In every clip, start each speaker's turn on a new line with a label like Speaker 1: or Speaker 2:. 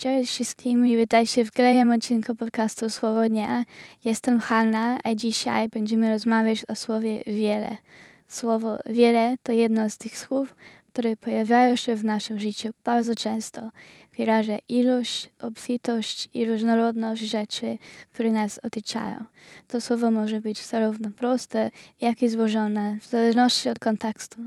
Speaker 1: Cześć wszystkim i witajcie w kolejnym odcinku podcastu Słowo Dnia. Jestem Hanna, a dzisiaj będziemy rozmawiać o słowie wiele. Słowo wiele to jedno z tych słów, które pojawiają się w naszym życiu bardzo często. Wyraża ilość, obfitość i różnorodność rzeczy, które nas otaczają. To słowo może być zarówno proste, jak i złożone, w zależności od kontekstu.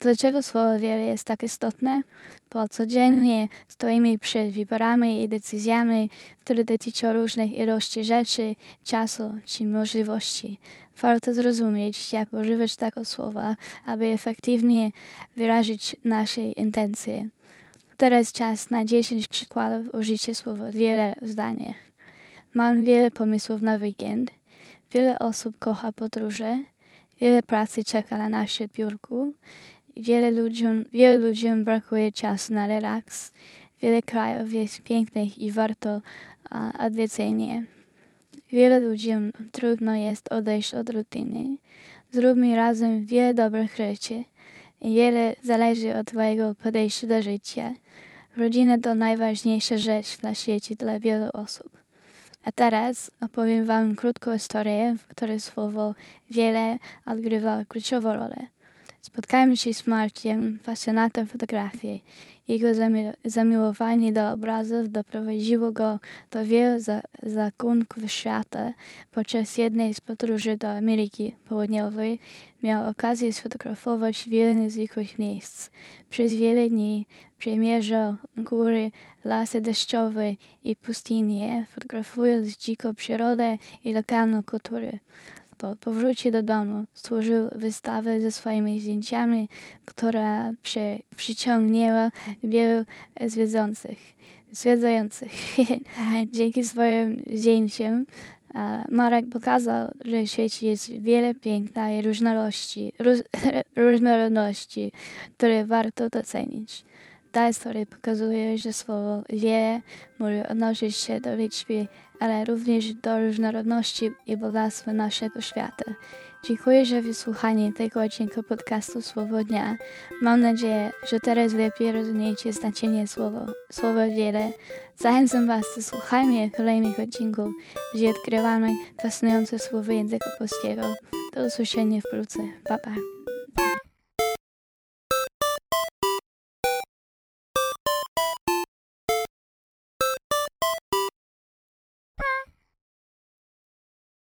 Speaker 1: Dlaczego słowo wiele jest tak istotne? Bo codziennie stoimy przed wyborami i decyzjami, które dotyczą różnych ilości rzeczy, czasu czy możliwości. Warto zrozumieć, jak używać tego słowa, aby efektywnie wyrazić nasze intencje. Teraz czas na 10 przykładów użycia słowa wiele w zdaniach. Mam wiele pomysłów na weekend. Wiele osób kocha podróże. Wiele pracy czeka na naszym biurku. Wiele ludziom, wielu ludziom brakuje czasu na relaks. Wiele krajów jest pięknych i warto a, odwiedzenie. Wiele ludziom trudno jest odejść od rutyny. Zróbmy razem wiele dobrych rzeczy. Wiele zależy od Twojego podejścia do życia. Rodzina to najważniejsza rzecz na świecie dla wielu osób. A teraz opowiem Wam krótką historię, w której słowo wiele odgrywa kluczową rolę. Spotkałem się z Marciem, pasjonatem fotografii. Jego zami- zamiłowanie do obrazów doprowadziło go do wielu za- zakątków świata. Podczas jednej z podróży do Ameryki Południowej miał okazję sfotografować wiele niezwykłych miejsc. Przez wiele dni przemierzał góry, lasy deszczowe i pustynie, fotografując dziką przyrodę i lokalną kulturę. Po powrocie do domu stworzył wystawę ze swoimi zdjęciami, która przy, przyciągnęła wielu zwiedzających. zwiedzających. Dzięki swoim zdjęciom a, Marek pokazał, że w świecie jest wiele piękna i różnorodności, róż, różnorodności, które warto docenić. Ta historia pokazuje, że słowo wiele może odnosić się do liczby, ale również do różnorodności i bogactwa naszego świata. Dziękuję za wysłuchanie tego odcinka podcastu Słowo Dnia. Mam nadzieję, że teraz lepiej rozumiecie znaczenie słowa, słowa wiele. Zachęcam Was do słuchania kolejnych odcinków, gdzie odkrywamy fascynujące słowa języka polskiego. Do usłyszenia wkrótce. Pa, pa.